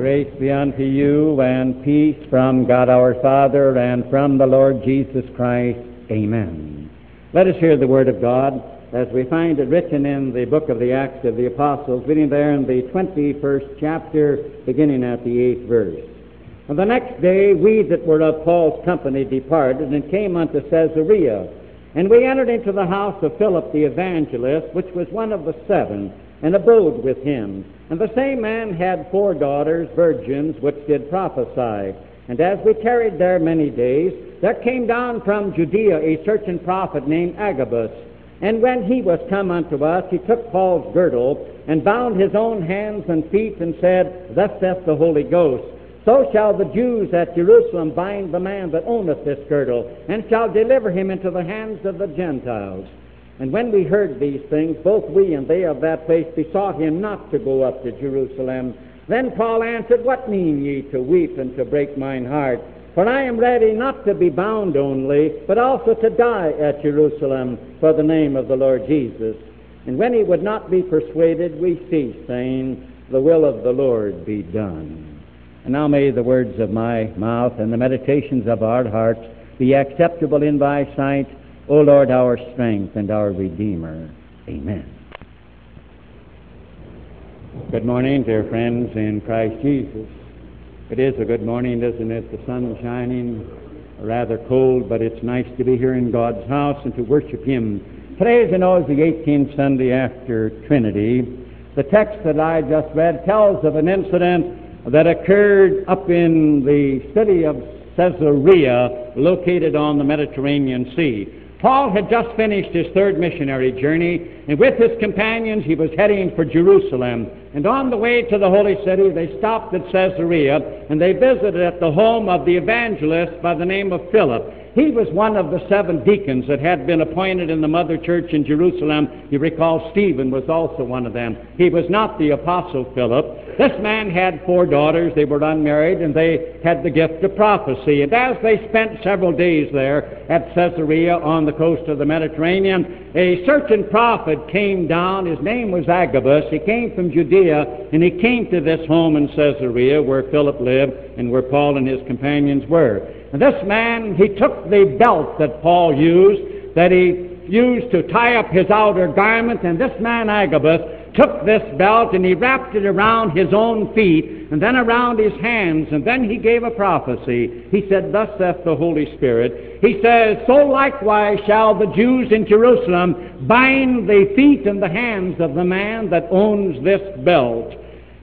Grace be unto you and peace from God our Father and from the Lord Jesus Christ. Amen. Let us hear the Word of God as we find it written in the book of the Acts of the Apostles, reading there in the 21st chapter, beginning at the 8th verse. And the next day we that were of Paul's company departed and came unto Caesarea. And we entered into the house of Philip the evangelist, which was one of the seven, and abode with him. And the same man had four daughters, virgins, which did prophesy. And as we tarried there many days, there came down from Judea a certain prophet named Agabus. And when he was come unto us, he took Paul's girdle, and bound his own hands and feet, and said, Thus saith the Holy Ghost, So shall the Jews at Jerusalem bind the man that owneth this girdle, and shall deliver him into the hands of the Gentiles. And when we heard these things, both we and they of that place besought him not to go up to Jerusalem. Then Paul answered, What mean ye to weep and to break mine heart? For I am ready not to be bound only, but also to die at Jerusalem for the name of the Lord Jesus. And when he would not be persuaded, we ceased, saying, The will of the Lord be done. And now may the words of my mouth and the meditations of our hearts be acceptable in thy sight, O Lord, our strength and our Redeemer. Amen. Good morning, dear friends in Christ Jesus. It is a good morning, isn't it? The sun shining, rather cold, but it's nice to be here in God's house and to worship Him. Today, as you know, is the 18th Sunday after Trinity. The text that I just read tells of an incident that occurred up in the city of Caesarea, located on the Mediterranean Sea. Paul had just finished his third missionary journey, and with his companions he was heading for Jerusalem. And on the way to the holy city, they stopped at Caesarea, and they visited at the home of the evangelist by the name of Philip. He was one of the seven deacons that had been appointed in the mother church in Jerusalem. You recall Stephen was also one of them. He was not the apostle Philip. This man had four daughters. They were unmarried, and they had the gift of prophecy. And as they spent several days there at Caesarea on the coast of the Mediterranean, a certain prophet came down. His name was Agabus. He came from Judea, and he came to this home in Caesarea where Philip lived and where Paul and his companions were. And this man, he took the belt that Paul used, that he used to tie up his outer garment, and this man Agabus took this belt and he wrapped it around his own feet and then around his hands, and then he gave a prophecy. He said, Thus saith the Holy Spirit. He says, So likewise shall the Jews in Jerusalem bind the feet and the hands of the man that owns this belt,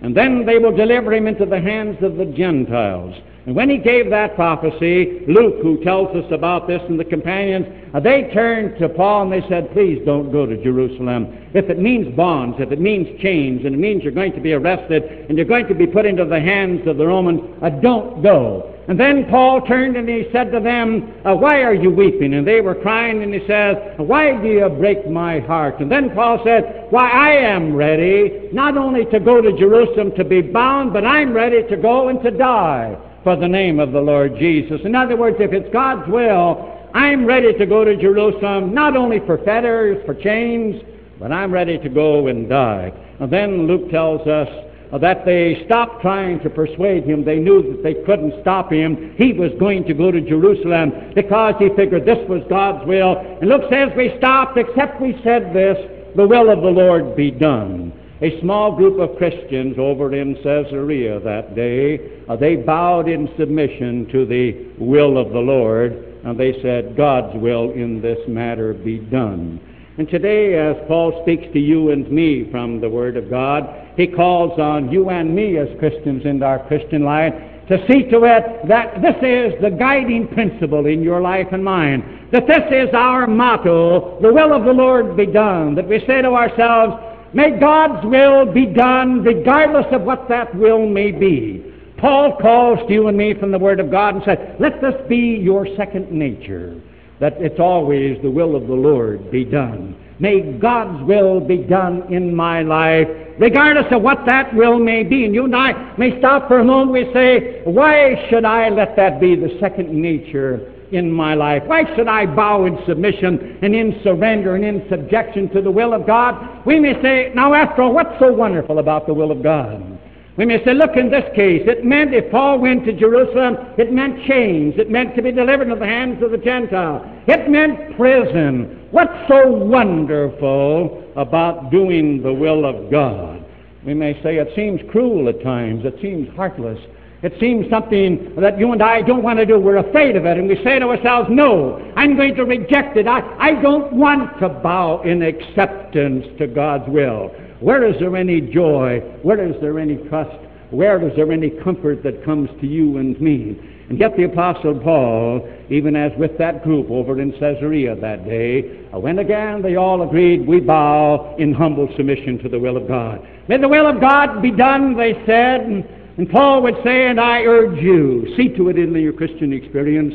and then they will deliver him into the hands of the Gentiles. And when he gave that prophecy, Luke, who tells us about this, and the companions, uh, they turned to Paul and they said, Please don't go to Jerusalem. If it means bonds, if it means chains, and it means you're going to be arrested and you're going to be put into the hands of the Romans, uh, don't go. And then Paul turned and he said to them, uh, Why are you weeping? And they were crying, and he says, Why do you break my heart? And then Paul said, Why, I am ready not only to go to Jerusalem to be bound, but I'm ready to go and to die for the name of the Lord Jesus. In other words, if it's God's will, I'm ready to go to Jerusalem, not only for fetters, for chains, but I'm ready to go and die. And then Luke tells us that they stopped trying to persuade him. They knew that they couldn't stop him. He was going to go to Jerusalem because he figured this was God's will. And Luke says we stopped except we said this, the will of the Lord be done. A small group of Christians over in Caesarea that day, uh, they bowed in submission to the will of the Lord, and they said, God's will in this matter be done. And today, as Paul speaks to you and me from the Word of God, he calls on you and me as Christians in our Christian life to see to it that this is the guiding principle in your life and mine. That this is our motto, the will of the Lord be done. That we say to ourselves, May God's will be done regardless of what that will may be. Paul calls to you and me from the Word of God and says, Let this be your second nature, that it's always the will of the Lord be done. May God's will be done in my life, regardless of what that will may be. And you and I may stop for a moment. We say, Why should I let that be the second nature in my life? Why should I bow in submission and in surrender and in subjection to the will of God? We may say, now after all, what's so wonderful about the will of God? We may say, look, in this case, it meant if Paul went to Jerusalem, it meant chains. It meant to be delivered into the hands of the Gentiles. It meant prison. What's so wonderful about doing the will of God? We may say it seems cruel at times. It seems heartless. It seems something that you and I don't want to do. We're afraid of it. And we say to ourselves, no, I'm going to reject it. I, I don't want to bow in acceptance to God's will. Where is there any joy? Where is there any trust? Where is there any comfort that comes to you and me? And yet the Apostle Paul, even as with that group over in Caesarea that day, uh, when again they all agreed, we bow in humble submission to the will of God. May the will of God be done, they said. And, and Paul would say, and I urge you, see to it in your Christian experience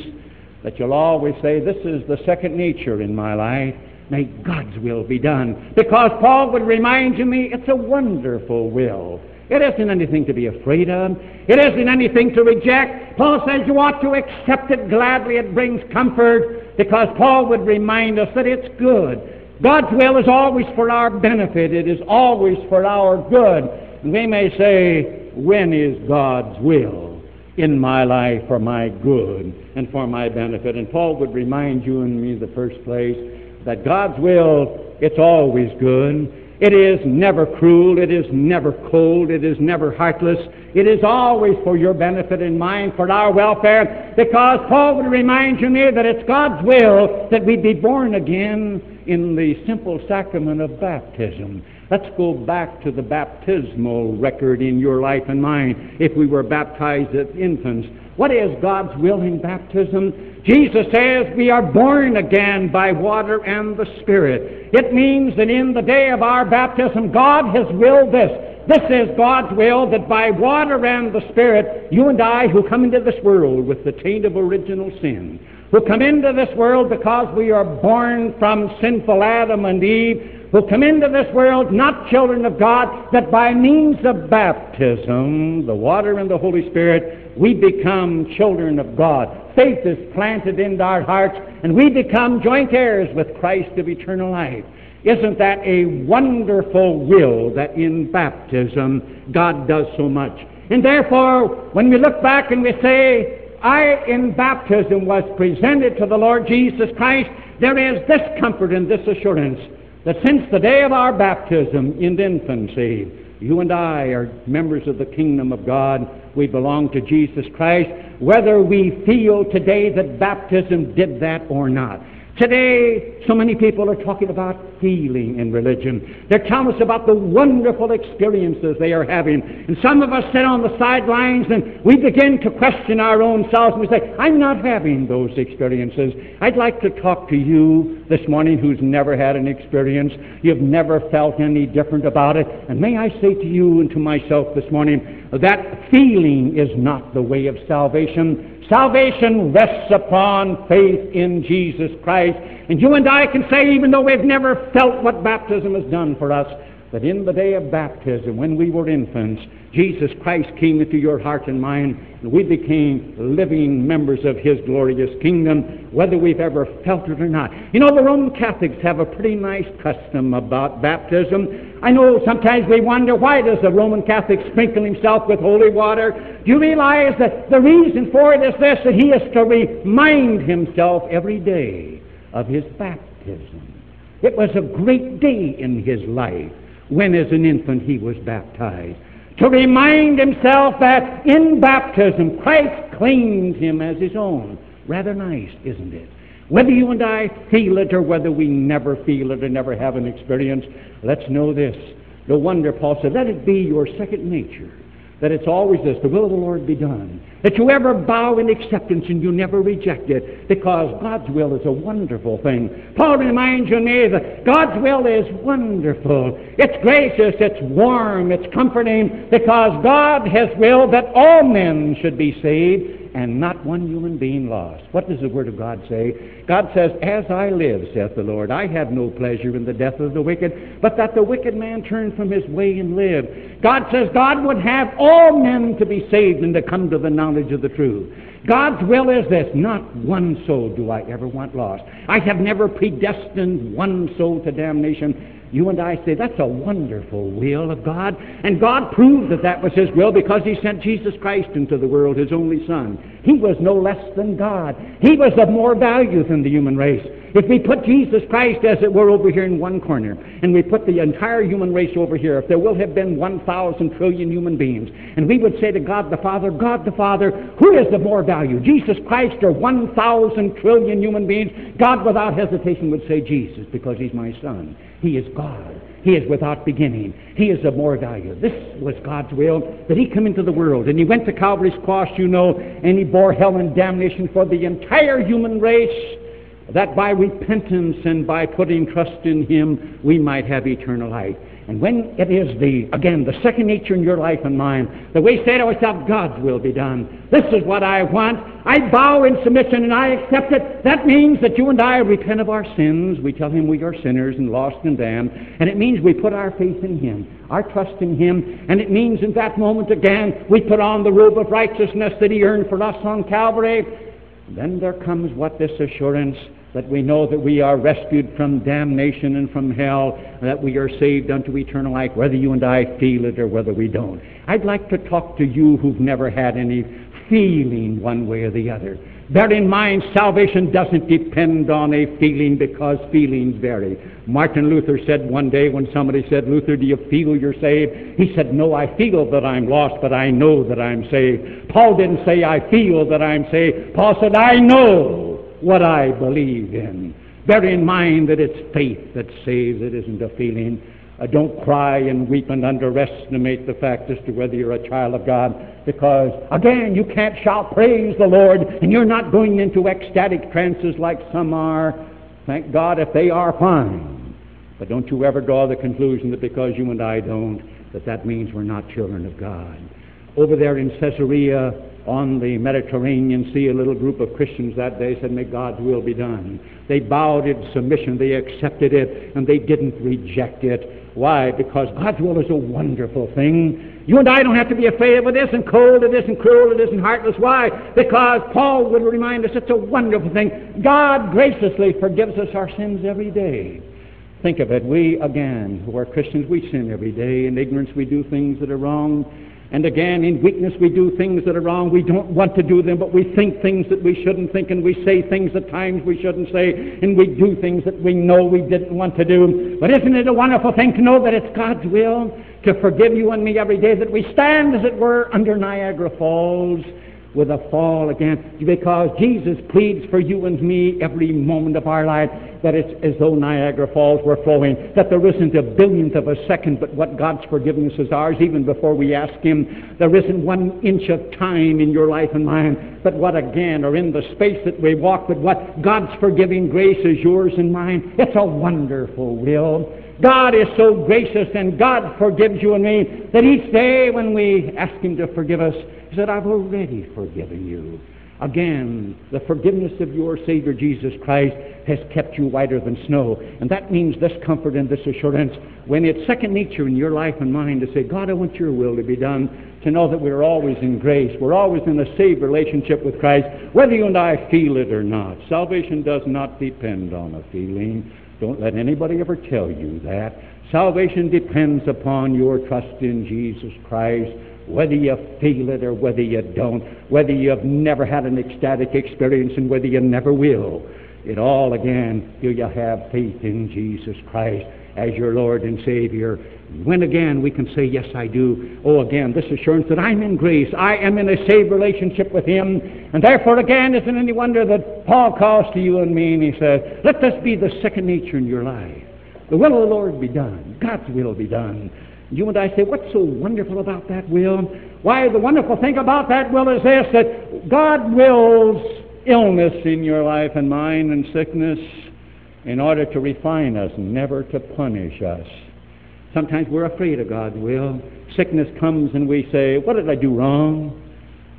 that you'll always say, this is the second nature in my life. May God's will be done. Because Paul would remind you me, it's a wonderful will. It isn't anything to be afraid of. It isn't anything to reject. Paul says you ought to accept it gladly. It brings comfort because Paul would remind us that it's good. God's will is always for our benefit. It is always for our good. And we may say, when is God's will in my life for my good and for my benefit? And Paul would remind you and me in the first place that God's will, it's always good. It is never cruel. It is never cold. It is never heartless. It is always for your benefit and mine, for our welfare, because Paul would remind you me that it's God's will that we be born again in the simple sacrament of baptism. Let's go back to the baptismal record in your life and mine if we were baptized as infants. What is God's will in baptism? Jesus says we are born again by water and the Spirit. It means that in the day of our baptism, God has willed this. This is God's will that by water and the Spirit, you and I who come into this world with the taint of original sin, who come into this world because we are born from sinful Adam and Eve, who come into this world not children of God, that by means of baptism, the water and the Holy Spirit, we become children of God. Faith is planted into our hearts, and we become joint heirs with Christ of eternal life. Isn't that a wonderful will that in baptism God does so much? And therefore, when we look back and we say, I in baptism was presented to the Lord Jesus Christ, there is this comfort and this assurance that since the day of our baptism in infancy, you and I are members of the kingdom of God. We belong to Jesus Christ, whether we feel today that baptism did that or not. Today, so many people are talking about healing in religion. They're telling us about the wonderful experiences they are having. And some of us sit on the sidelines and we begin to question our own selves and we say, I'm not having those experiences. I'd like to talk to you this morning who's never had an experience. You've never felt any different about it. And may I say to you and to myself this morning, that feeling is not the way of salvation. Salvation rests upon faith in Jesus Christ. And you and I can say, even though we've never felt what baptism has done for us, that in the day of baptism, when we were infants, Jesus Christ came into your heart and mind, and we became living members of His glorious kingdom, whether we've ever felt it or not. You know, the Roman Catholics have a pretty nice custom about baptism. I know sometimes we wonder why does the Roman Catholic sprinkle himself with holy water? Do you realize that the reason for it is this, that he is to remind himself every day of his baptism. It was a great day in his life when as an infant he was baptized to remind himself that in baptism Christ claimed him as his own. Rather nice, isn't it? Whether you and I feel it or whether we never feel it or never have an experience, let's know this. No wonder Paul said, let it be your second nature that it's always this, the will of the Lord be done. That you ever bow in acceptance and you never reject it, because God's will is a wonderful thing. Paul reminds you that God's will is wonderful. It's gracious, it's warm, it's comforting, because God has willed that all men should be saved and not one human being lost. What does the Word of God say? God says, As I live, saith the Lord, I have no pleasure in the death of the wicked, but that the wicked man turn from his way and live. God says God would have all men to be saved and to come to the knowledge of the truth. God's will is this not one soul do I ever want lost. I have never predestined one soul to damnation. You and I say that's a wonderful will of God. And God proved that that was His will because He sent Jesus Christ into the world, His only Son. He was no less than God. He was of more value than the human race. If we put Jesus Christ, as it were, over here in one corner, and we put the entire human race over here, if there will have been 1,000 trillion human beings, and we would say to God the Father, God the Father, who is of more value, Jesus Christ or 1,000 trillion human beings? God, without hesitation, would say Jesus, because He's my Son. He is God. He is without beginning. He is of more value. This was God's will, that He come into the world. And He went to Calvary's cross, you know, and He bore hell and damnation for the entire human race, that by repentance and by putting trust in Him, we might have eternal life. And when it is the, again, the second nature in your life and mine, that we say to ourselves, God's will be done. This is what I want. I bow in submission and I accept it. That means that you and I repent of our sins. We tell Him we are sinners and lost and damned. And it means we put our faith in Him, our trust in Him. And it means in that moment again, we put on the robe of righteousness that He earned for us on Calvary. And then there comes what this assurance that we know that we are rescued from damnation and from hell, that we are saved unto eternal life, whether you and I feel it or whether we don't. I'd like to talk to you who've never had any feeling one way or the other. Bear in mind, salvation doesn't depend on a feeling because feelings vary. Martin Luther said one day when somebody said, Luther, do you feel you're saved? He said, No, I feel that I'm lost, but I know that I'm saved. Paul didn't say, I feel that I'm saved. Paul said, I know what I believe in. Bear in mind that it's faith that saves, it isn't a feeling. Uh, don't cry and weep and underestimate the fact as to whether you're a child of God, because, again, you can't shout, Praise the Lord, and you're not going into ecstatic trances like some are. Thank God if they are fine. But don't you ever draw the conclusion that because you and I don't, that that means we're not children of God. Over there in Caesarea, on the Mediterranean Sea, a little group of Christians that day said, May God's will be done. They bowed in submission, they accepted it, and they didn't reject it. Why? Because God's will is a wonderful thing. You and I don't have to be afraid of it isn't cold, it isn't cruel, it isn't heartless. Why? Because Paul would remind us it's a wonderful thing. God graciously forgives us our sins every day. Think of it. We, again, who are Christians, we sin every day. In ignorance, we do things that are wrong. And again, in weakness, we do things that are wrong. We don't want to do them, but we think things that we shouldn't think, and we say things at times we shouldn't say, and we do things that we know we didn't want to do. But isn't it a wonderful thing to know that it's God's will to forgive you and me every day, that we stand, as it were, under Niagara Falls with a fall again because Jesus pleads for you and me every moment of our life that it's as though Niagara Falls were flowing, that there isn't a billionth of a second but what God's forgiveness is ours even before we ask Him. There isn't one inch of time in your life and mine but what again, or in the space that we walk, but what God's forgiving grace is yours and mine. It's a wonderful will. God is so gracious and God forgives you and me that each day when we ask Him to forgive us, he said, I've already forgiven you. Again, the forgiveness of your Savior Jesus Christ has kept you whiter than snow. And that means this comfort and this assurance when it's second nature in your life and mine to say, God, I want your will to be done, to know that we're always in grace. We're always in a saved relationship with Christ, whether you and I feel it or not. Salvation does not depend on a feeling. Don't let anybody ever tell you that. Salvation depends upon your trust in Jesus Christ whether you feel it or whether you don't, whether you've never had an ecstatic experience and whether you never will. It all again, do you have faith in Jesus Christ as your Lord and Savior? When again we can say, Yes, I do. Oh, again, this assurance that I'm in grace. I am in a saved relationship with Him. And therefore, again, isn't any wonder that Paul calls to you and me and he says, Let this be the second nature in your life. The will of the Lord be done. God's will be done. You and I say, what's so wonderful about that will? Why, the wonderful thing about that will is this, that God wills illness in your life and mine and sickness in order to refine us, never to punish us. Sometimes we're afraid of God's will. Sickness comes and we say, what did I do wrong?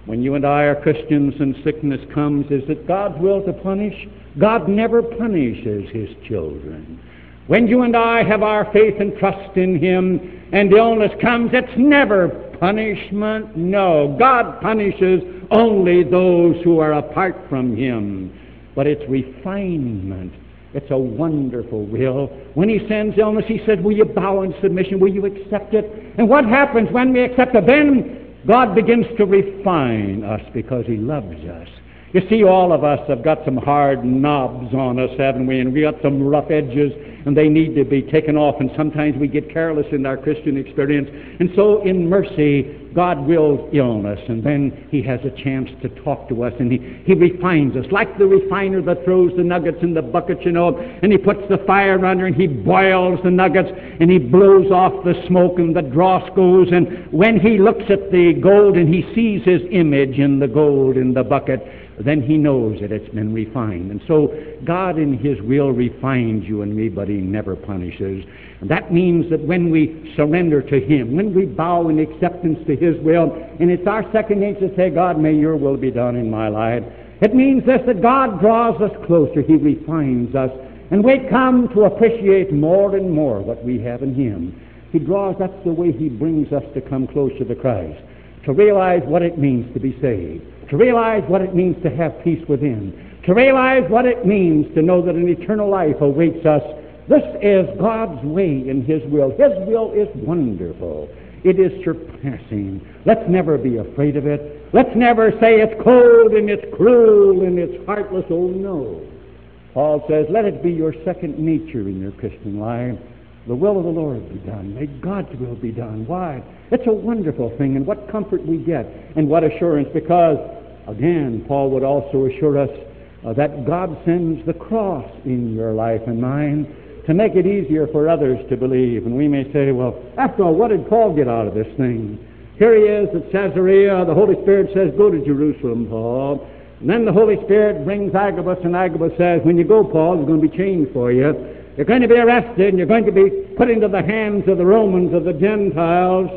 When you and I are Christians and sickness comes, is it God's will to punish? God never punishes his children. When you and I have our faith and trust in Him and illness comes, it's never punishment. No, God punishes only those who are apart from Him. But it's refinement. It's a wonderful will. When He sends illness, He says, Will you bow in submission? Will you accept it? And what happens when we accept it? Then God begins to refine us because He loves us. You see, all of us have got some hard knobs on us, haven't we? And we got some rough edges, and they need to be taken off. And sometimes we get careless in our Christian experience. And so, in mercy, God wills illness, and then He has a chance to talk to us, and He, he refines us, like the refiner that throws the nuggets in the bucket, you know, and He puts the fire under, and He boils the nuggets, and He blows off the smoke, and the dross goes, and when He looks at the gold and He sees His image in the gold in the bucket, then he knows that it's been refined. And so God in his will refines you and me, but he never punishes. And that means that when we surrender to him, when we bow in acceptance to his will, and it's our second nature to say, God, may your will be done in my life. It means this, that God draws us closer. He refines us. And we come to appreciate more and more what we have in him. He draws, that's the way he brings us to come closer to Christ, to realize what it means to be saved to realize what it means to have peace within, to realize what it means to know that an eternal life awaits us. This is God's way in His will. His will is wonderful. It is surpassing. Let's never be afraid of it. Let's never say it's cold and it's cruel and it's heartless. Oh, no. Paul says, let it be your second nature in your Christian life. The will of the Lord be done. May God's will be done. Why? It's a wonderful thing, and what comfort we get, and what assurance, because Again, Paul would also assure us uh, that God sends the cross in your life and mine to make it easier for others to believe. And we may say, well, after all, what did Paul get out of this thing? Here he is at Caesarea. The Holy Spirit says, go to Jerusalem, Paul. And then the Holy Spirit brings Agabus, and Agabus says, when you go, Paul, there's going to be change for you. You're going to be arrested, and you're going to be put into the hands of the Romans, of the Gentiles.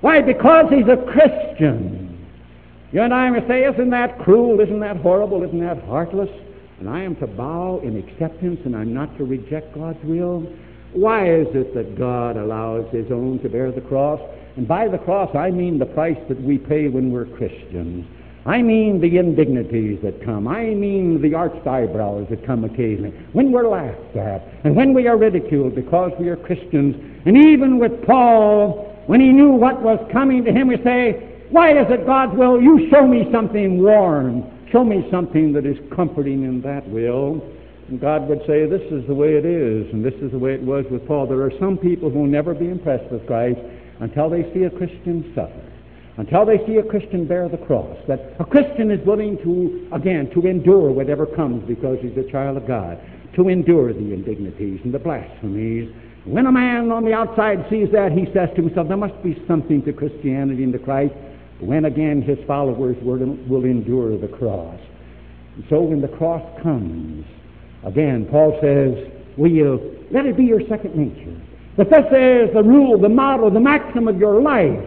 Why? Because he's a Christian. You and I may say, isn't that cruel? Isn't that horrible? Isn't that heartless? And I am to bow in acceptance and I'm not to reject God's will? Why is it that God allows His own to bear the cross? And by the cross, I mean the price that we pay when we're Christians. I mean the indignities that come. I mean the arched eyebrows that come occasionally. When we're laughed at and when we are ridiculed because we are Christians. And even with Paul, when he knew what was coming to him, we say, why is it God's will? You show me something warm. Show me something that is comforting in that will. And God would say, This is the way it is, and this is the way it was with Paul. There are some people who will never be impressed with Christ until they see a Christian suffer, until they see a Christian bear the cross. That a Christian is willing to, again, to endure whatever comes because he's a child of God, to endure the indignities and the blasphemies. When a man on the outside sees that, he says to himself, There must be something to Christianity and to Christ when again his followers will endure the cross. And so when the cross comes, again, Paul says, will let it be your second nature? That this is the rule, the model, the maxim of your life.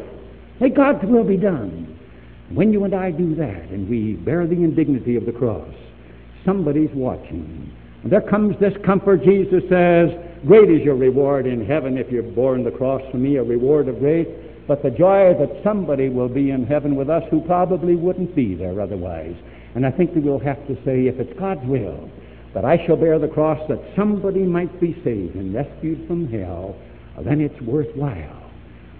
May God's will be done. When you and I do that, and we bear the indignity of the cross, somebody's watching. And there comes this comfort. Jesus says, Great is your reward in heaven if you've borne the cross for me, a reward of grace but the joy that somebody will be in heaven with us who probably wouldn't be there otherwise. And I think that we'll have to say, if it's God's will, that I shall bear the cross that somebody might be saved and rescued from hell, then it's worthwhile.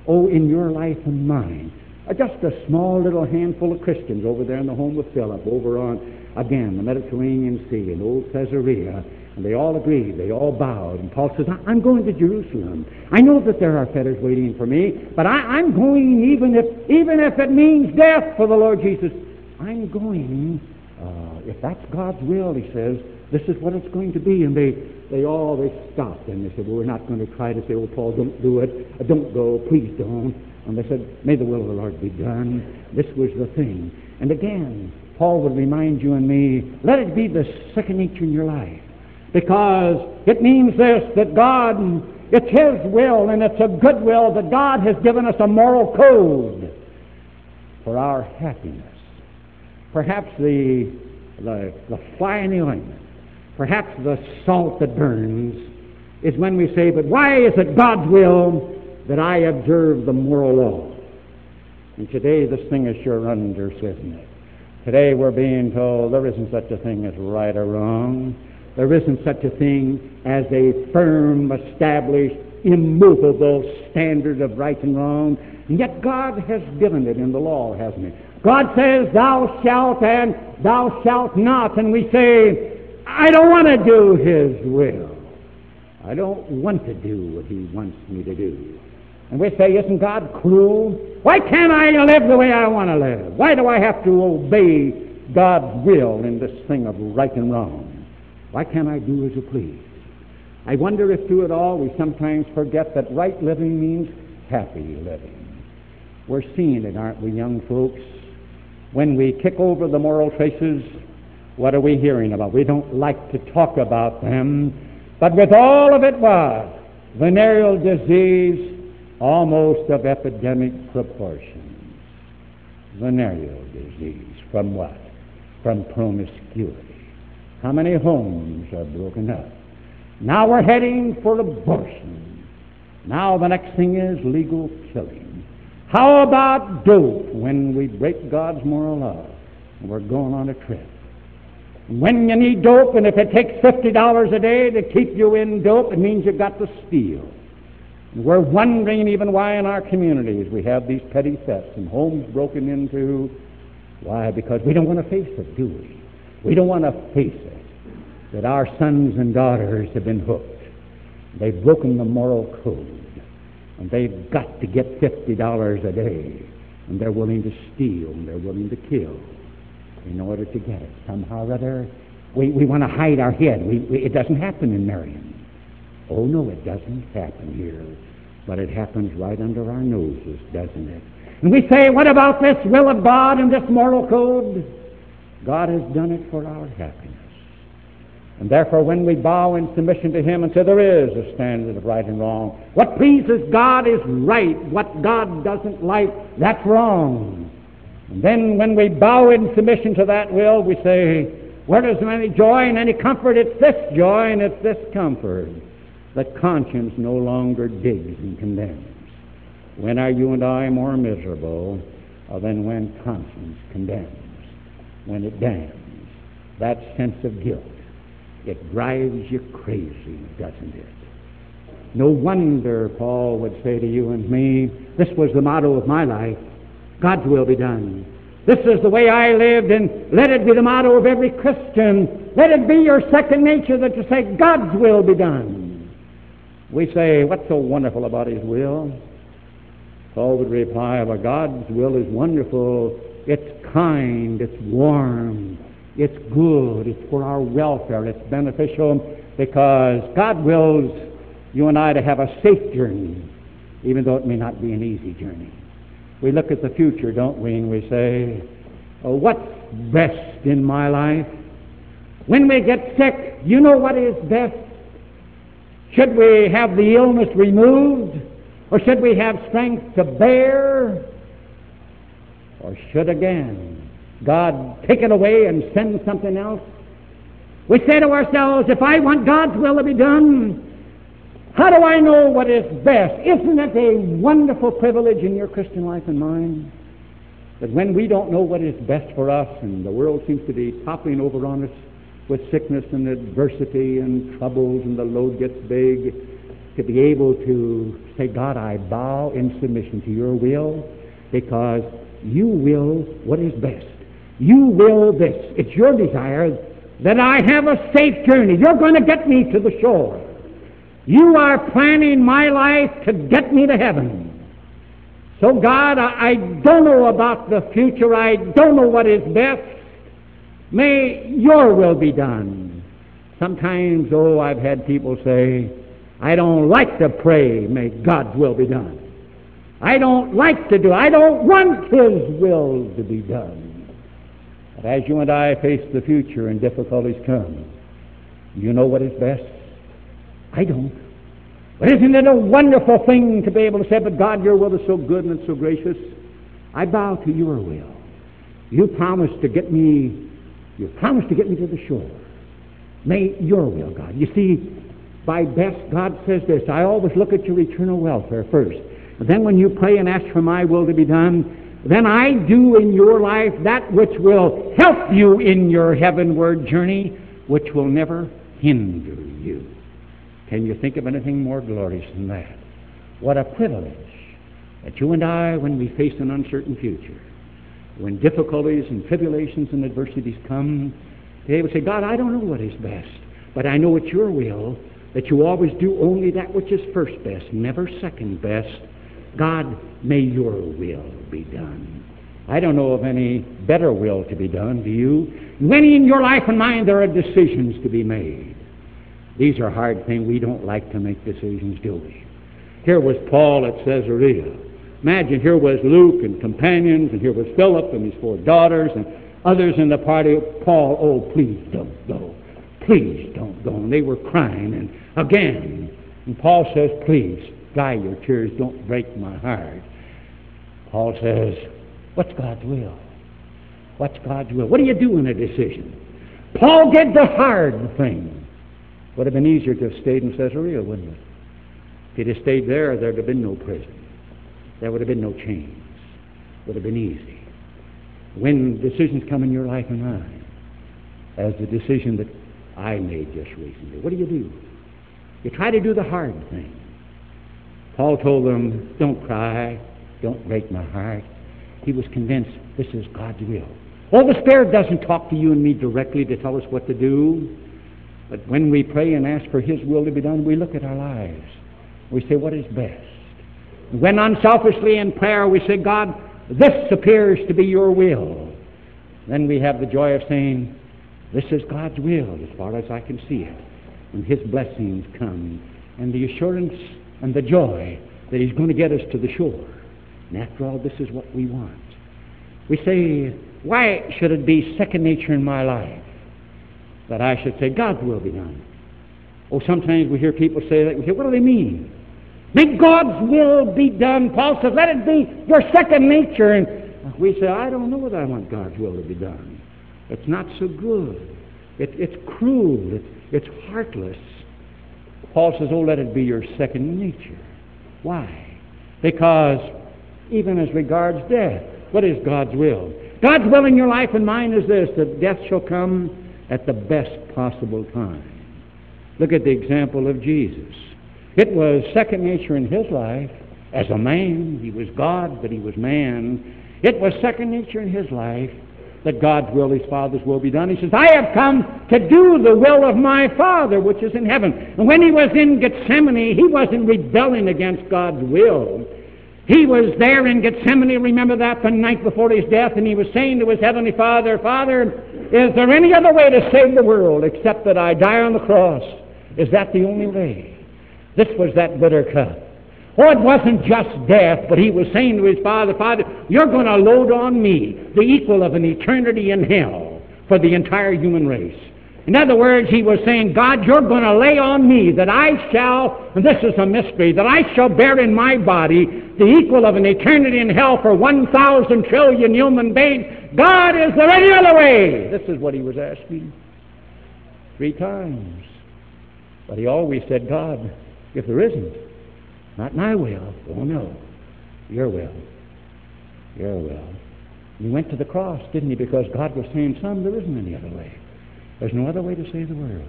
Oh, in your life and mine, uh, just a small little handful of Christians over there in the home of Philip, over on, again, the Mediterranean Sea in old Caesarea, and they all agreed. They all bowed. And Paul says, I'm going to Jerusalem. I know that there are fetters waiting for me, but I, am going even if, even if it means death for the Lord Jesus. I'm going. Uh, if that's God's will, he says, this is what it's going to be. And they, they all they stopped and they said, well, we're not going to try to say, oh, Paul, don't do it. Don't go. Please don't. And they said, may the will of the Lord be done. This was the thing. And again, Paul would remind you and me, let it be the second nature in your life because it means this that God, it's His will and it's a good will that God has given us a moral code for our happiness. Perhaps the, the, the fly in the ointment, perhaps the salt that burns, is when we say, but why is it God's will that I observe the moral law? And today this thing is sure under, isn't it? Today we're being told there isn't such a thing as right or wrong. There isn't such a thing as a firm, established, immovable standard of right and wrong. And yet God has given it in the law, hasn't He? God says, Thou shalt and thou shalt not. And we say, I don't want to do His will. I don't want to do what He wants me to do. And we say, Isn't God cruel? Why can't I live the way I want to live? Why do I have to obey God's will in this thing of right and wrong? Why can't I do as you please? I wonder if through it all we sometimes forget that right living means happy living. We're seeing it, aren't we, young folks? When we kick over the moral traces, what are we hearing about? We don't like to talk about them, but with all of it was venereal disease almost of epidemic proportions. Venereal disease. From what? From promiscuity. How many homes are broken up? Now we're heading for abortion. Now the next thing is legal killing. How about dope when we break God's moral law and we're going on a trip? When you need dope, and if it takes $50 a day to keep you in dope, it means you've got to steal. We're wondering even why in our communities we have these petty thefts and homes broken into. Why? Because we don't want to face it, do we? We don't want to face it that our sons and daughters have been hooked. They've broken the moral code. And they've got to get $50 a day. And they're willing to steal and they're willing to kill in order to get it. Somehow or other, we, we want to hide our head. We, we, it doesn't happen in Marion. Oh, no, it doesn't happen here. But it happens right under our noses, doesn't it? And we say, what about this will of God and this moral code? God has done it for our happiness. And therefore, when we bow in submission to Him and say there is a standard of right and wrong, what pleases God is right. What God doesn't like, that's wrong. And then when we bow in submission to that will, we say, where does any joy and any comfort? It's this joy and it's this comfort that conscience no longer digs and condemns. When are you and I more miserable than when conscience condemns, when it damns? That sense of guilt, it drives you crazy, doesn't it? No wonder Paul would say to you and me, this was the motto of my life, God's will be done. This is the way I lived, and let it be the motto of every Christian. Let it be your second nature that you say, God's will be done. We say, What's so wonderful about His will? Paul would reply, Well, God's will is wonderful. It's kind. It's warm. It's good. It's for our welfare. It's beneficial because God wills you and I to have a safe journey, even though it may not be an easy journey. We look at the future, don't we, and we say, oh, What's best in my life? When we get sick, you know what is best? Should we have the illness removed? Or should we have strength to bear? Or should again God take it away and send something else? We say to ourselves, if I want God's will to be done, how do I know what is best? Isn't it a wonderful privilege in your Christian life and mine? That when we don't know what is best for us and the world seems to be toppling over on us, with sickness and adversity and troubles and the load gets big, to be able to say, God, I bow in submission to your will because you will what is best. You will this. It's your desire that I have a safe journey. You're going to get me to the shore. You are planning my life to get me to heaven. So, God, I, I don't know about the future. I don't know what is best. May your will be done. Sometimes, oh, I've had people say, I don't like to pray, may God's will be done. I don't like to do, I don't want His will to be done. But as you and I face the future and difficulties come, you know what is best? I don't. But isn't it a wonderful thing to be able to say, but God, your will is so good and so gracious. I bow to your will. You promised to get me you promised to get me to the shore. May your will, God. You see, by best, God says this I always look at your eternal welfare first. And then when you pray and ask for my will to be done, then I do in your life that which will help you in your heavenward journey, which will never hinder you. Can you think of anything more glorious than that? What a privilege that you and I, when we face an uncertain future, when difficulties and tribulations and adversities come, they will say, God, I don't know what is best, but I know it's your will that you always do only that which is first best, never second best. God, may your will be done. I don't know of any better will to be done, do you? Many in your life and mine, there are decisions to be made. These are hard things. We don't like to make decisions, do we? Here was Paul at Caesarea. Imagine, here was Luke and companions, and here was Philip and his four daughters, and others in the party. Paul, oh, please don't go. Please don't go. And they were crying, and again. And Paul says, please, dry your tears. Don't break my heart. Paul says, what's God's will? What's God's will? What do you do in a decision? Paul did the hard thing. Would have been easier to have stayed in Caesarea, wouldn't it? If he'd have stayed there, there'd have been no prison. There would have been no chains. Would have been easy. When decisions come in your life and mine, as the decision that I made just recently, what do you do? You try to do the hard thing. Paul told them, don't cry, don't break my heart. He was convinced this is God's will. Well, the Spirit doesn't talk to you and me directly to tell us what to do. But when we pray and ask for His will to be done, we look at our lives. We say, what is best? When unselfishly in prayer we say, God, this appears to be your will, then we have the joy of saying, this is God's will as far as I can see it. And His blessings come, and the assurance and the joy that He's going to get us to the shore. And after all, this is what we want. We say, why should it be second nature in my life that I should say, God's will be done? Oh, sometimes we hear people say that. We say, what do they mean? May God's will be done. Paul says, let it be your second nature. And we say, I don't know whether I want God's will to be done. It's not so good. It, it's cruel. It, it's heartless. Paul says, oh, let it be your second nature. Why? Because even as regards death, what is God's will? God's will in your life and mine is this, that death shall come at the best possible time. Look at the example of Jesus. It was second nature in his life. As a man, he was God, but he was man. It was second nature in his life that God's will, his Father's will be done. He says, I have come to do the will of my Father which is in heaven. And when he was in Gethsemane, he wasn't rebelling against God's will. He was there in Gethsemane, remember that, the night before his death, and he was saying to his heavenly Father, Father, is there any other way to save the world except that I die on the cross? Is that the only way? This was that bitter cup. Oh, it wasn't just death, but he was saying to his father, Father, you're going to load on me the equal of an eternity in hell for the entire human race. In other words, he was saying, God, you're going to lay on me that I shall, and this is a mystery, that I shall bear in my body the equal of an eternity in hell for 1,000 trillion human beings. God, is there any other way? This is what he was asking three times. But he always said, God, if there isn't, not my will. Oh, no. Your will. Your will. He went to the cross, didn't he? Because God was saying, Son, there isn't any other way. There's no other way to save the world.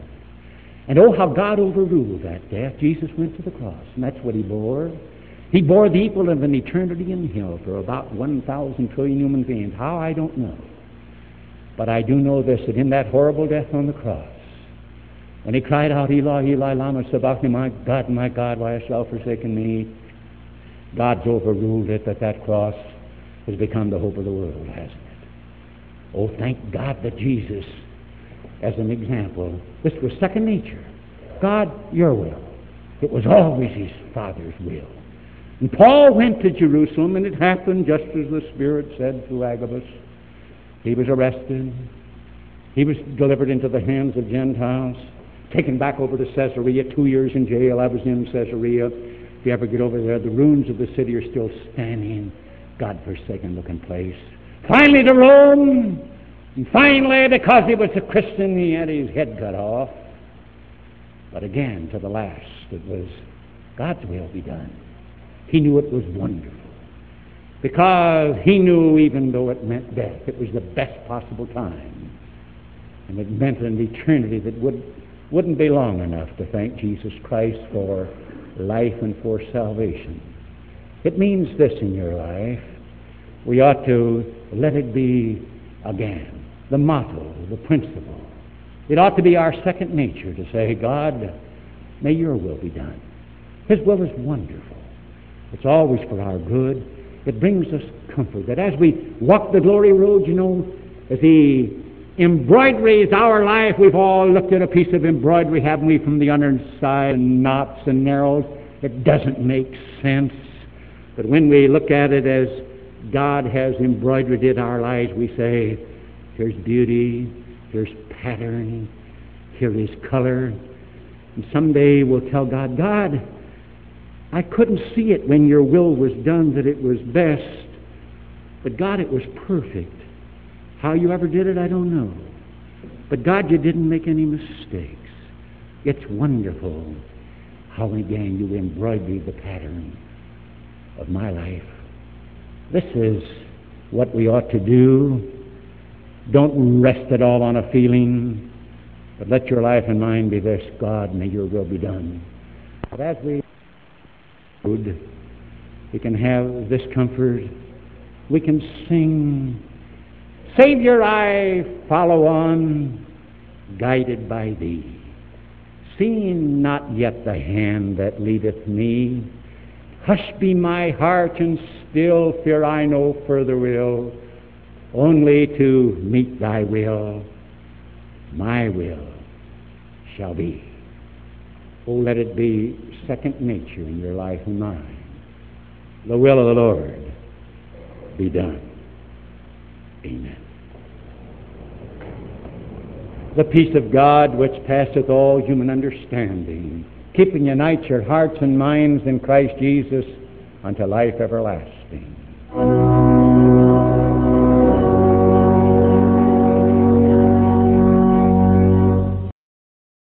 And oh, how God overruled that death. Jesus went to the cross, and that's what he bore. He bore the equal of an eternity in hell for about 1,000 trillion human beings. How, I don't know. But I do know this, that in that horrible death on the cross, when he cried out, Eli, Eli, lama sabachthani, my God, my God, why hast thou forsaken me? God's overruled it that that cross has become the hope of the world, hasn't it? Oh, thank God that Jesus, as an example, this was second nature. God, your will. It was always his Father's will. And Paul went to Jerusalem, and it happened just as the Spirit said through Agabus. He was arrested. He was delivered into the hands of Gentiles taken back over to Caesarea, two years in jail. I was in Caesarea. If you ever get over there, the ruins of the city are still standing. God-forsaken looking place. Finally to Rome. And finally, because he was a Christian, he had his head cut off. But again, to the last, it was God's will be done. He knew it was wonderful. Because he knew, even though it meant death, it was the best possible time. And it meant an eternity that would wouldn't be long enough to thank Jesus Christ for life and for salvation. It means this in your life. We ought to let it be again the motto, the principle. It ought to be our second nature to say, God, may your will be done. His will is wonderful. It's always for our good. It brings us comfort that as we walk the glory road, you know, as He embroideries our life, we've all looked at a piece of embroidery, haven't we, from the underside, and knots and narrows. It doesn't make sense. But when we look at it as God has embroidered it our lives, we say, here's beauty, here's pattern, here is color. And someday we'll tell God, God, I couldn't see it when your will was done that it was best, but God, it was perfect. How you ever did it, I don't know. But God, you didn't make any mistakes. It's wonderful how again you embroidered the pattern of my life. This is what we ought to do. Don't rest it all on a feeling, but let your life and mine be this God, may your will be done. But as we we can have this comfort, we can sing, Savior, I follow on, guided by thee. Seeing not yet the hand that leadeth me, Hush be my heart and still fear I no further will, only to meet thy will, my will shall be. Oh, let it be second nature in your life and mine. The will of the Lord be done. Amen. The peace of God which passeth all human understanding keep and unite your hearts and minds in Christ Jesus unto life everlasting.